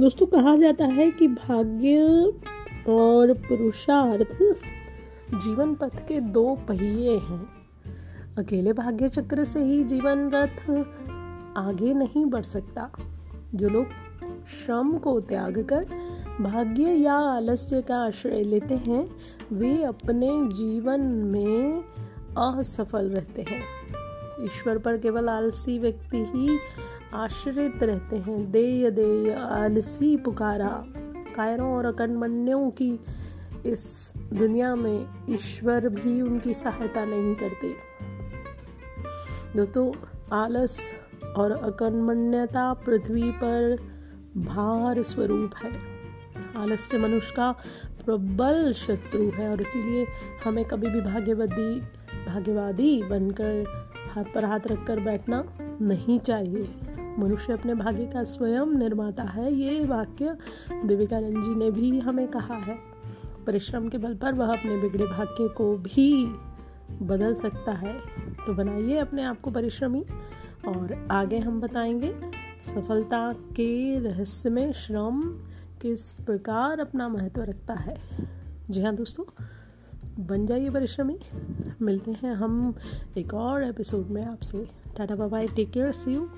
दोस्तों, कहा जाता है कि भाग्य और पुरुषार्थ जीवन पथ के दो पहिए हैं। अकेले भाग्य चक्र से ही जीवन रथ आगे नहीं बढ़ सकता। जो लोग श्रम को त्याग कर भाग्य या आलस्य का आश्रय लेते हैं, वे अपने जीवन में असफल रहते हैं। ईश्वर पर केवल आलसी व्यक्ति ही आश्रित रहते हैं। देय देय, आलसी पुकारा। कायरों और अकनमन्यों की इस दुनिया में ईश्वर भी उनकी सहायता नहीं करते। दोस्तों, आलस और अकर्मण्यता पृथ्वी पर भार स्वरूप है। आलस्य मनुष्य का प्रबल शत्रु है और इसीलिए हमें कभी भी भाग्यवादी भाग्यवादी बनकर हाथ पर हाथ रखकर बैठना नहीं चाहिए। मनुष्य अपने भाग्य का स्वयं निर्माता है, ये वाक्य विवेकानंद जी ने भी हमें कहा है। परिश्रम के बल पर वह अपने बिगड़े भाग्य को भी बदल सकता है। तो बनाइए अपने आप को परिश्रमी और आगे हम बताएँगे, सफलता के रहस्य में श्रम किस प्रकार अपना महत्व रखता है। जी हाँ दोस्तों बन जाइए परिश्रमी। मिलते हैं हम एक और एपिसोड में आपसे। Tata bye take care see you